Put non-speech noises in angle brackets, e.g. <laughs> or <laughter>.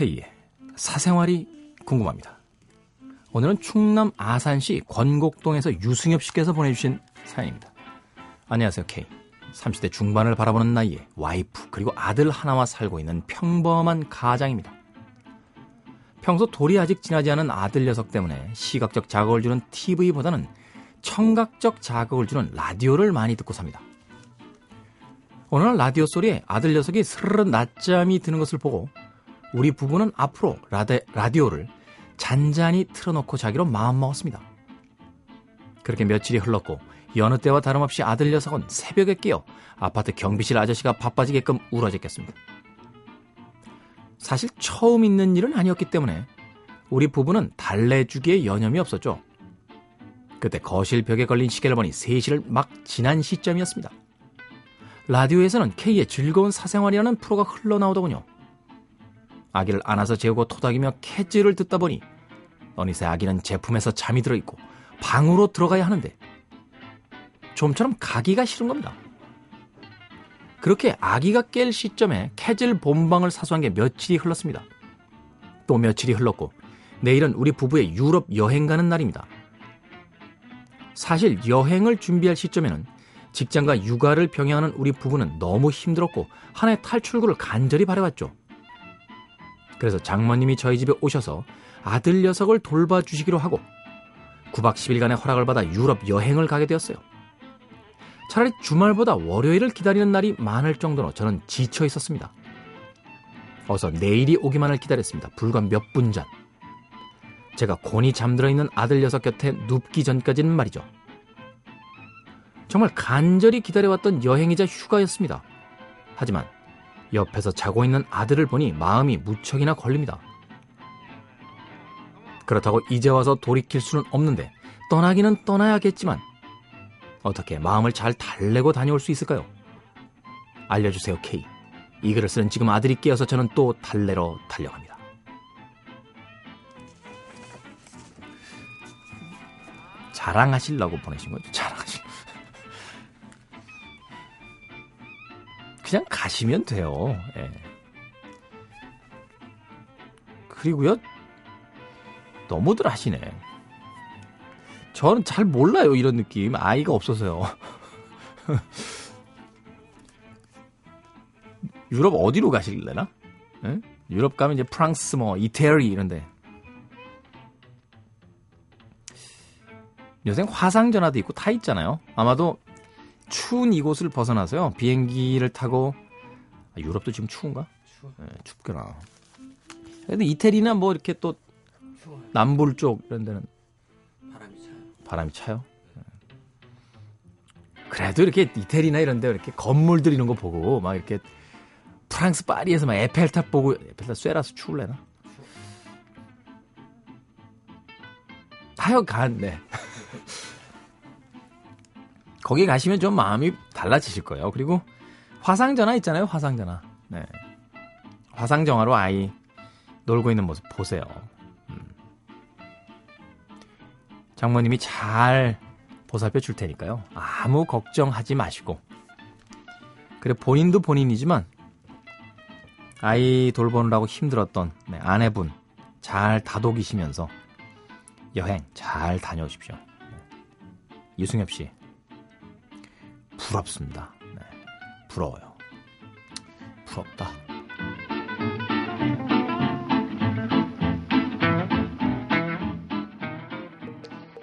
K의 사생활이 궁금합니다. 오늘은 충남 아산시 권곡동에서 유승엽 씨께서 보내주신 사연입니다. 안녕하세요, K. 30대 중반을 바라보는 나이에 와이프 그리고 아들 하나와 살고 있는 평범한 가장입니다. 평소 돌이 아직 지나지 않은 아들 녀석 때문에 시각적 자극을 주는 TV보다는 청각적 자극을 주는 라디오를 많이 듣고 삽니다. 어느 날 라디오 소리에 아들 녀석이 스르르 낮잠이 드는 것을 보고 우리 부부는 앞으로 라데, 라디오를 잔잔히 틀어놓고 자기로 마음먹었습니다. 그렇게 며칠이 흘렀고 여느 때와 다름없이 아들 녀석은 새벽에 깨어 아파트 경비실 아저씨가 바빠지게끔 울어댔겠습니다. 사실 처음 있는 일은 아니었기 때문에 우리 부부는 달래주기에 여념이 없었죠. 그때 거실 벽에 걸린 시계를 보니 3시를 막 지난 시점이었습니다. 라디오에서는 K의 즐거운 사생활이라는 프로가 흘러나오더군요. 아기를 안아서 재우고 토닥이며 캐즈를 듣다 보니 어느새 아기는 제품에서 잠이 들어있고 방으로 들어가야 하는데 좀처럼 가기가 싫은 겁니다. 그렇게 아기가 깰 시점에 캐즐 본방을 사수한 게 며칠이 흘렀습니다. 또 며칠이 흘렀고 내일은 우리 부부의 유럽 여행 가는 날입니다. 사실 여행을 준비할 시점에는 직장과 육아를 병행하는 우리 부부는 너무 힘들었고 하나의 탈출구를 간절히 바래왔죠. 그래서 장모님이 저희 집에 오셔서 아들 녀석을 돌봐주시기로 하고 9박 10일간의 허락을 받아 유럽 여행을 가게 되었어요. 차라리 주말보다 월요일을 기다리는 날이 많을 정도로 저는 지쳐 있었습니다. 어서 내일이 오기만을 기다렸습니다. 불과 몇 분 전. 제가 곤히 잠들어 있는 아들 녀석 곁에 눕기 전까지는 말이죠. 정말 간절히 기다려왔던 여행이자 휴가였습니다. 하지만 옆에서 자고 있는 아들을 보니 마음이 무척이나 걸립니다. 그렇다고 이제 와서 돌이킬 수는 없는데 떠나기는 떠나야겠지만 어떻게 마음을 잘 달래고 다녀올 수 있을까요? 알려주세요, K. 이 글을 쓰는 지금 아들이 깨어서 저는 또 달래러 달려갑니다. 자랑하시려고 보내신 거죠? 자랑 그냥 가시면 돼요. 예. 그리고요, 너무들 하시네. 저는 잘 몰라요, 이런 느낌. 아이가 없어서요. <laughs> 유럽 어디로 가실래나? 네? 유럽 가면 이제 프랑스, 뭐, 이태리 이런데. 요새 화상전화도 있고 다 있잖아요. 아마도 추운 이곳을 벗어나서요. 비행기를 타고 아, 유럽도 지금 추운가? 네, 춥구나. 근데 이태리나 뭐 이렇게 또 남불 쪽 이런 데는 바람이 차요? 그래도 이렇게 이태리나 이런 데 이렇게 건물들 이런 거 보고 막 이렇게 프랑스 파리에서 막 에펠탑 보고 에펠탑 쇠라서 추울래나? 하여간 네. 거기 가시면 좀 마음이 달라지실 거예요. 그리고 화상전화 있잖아요. 화상전화. 네. 화상전화로 아이 놀고 있는 모습 보세요. 장모님이 잘 보살펴 줄 테니까요. 아무 걱정하지 마시고. 그래, 본인도 본인이지만, 아이 돌보느라고 힘들었던 네, 아내분 잘 다독이시면서 여행 잘 다녀오십시오. 네. 유승엽 씨, 부럽습니다. 네, 부러워요. 부럽다.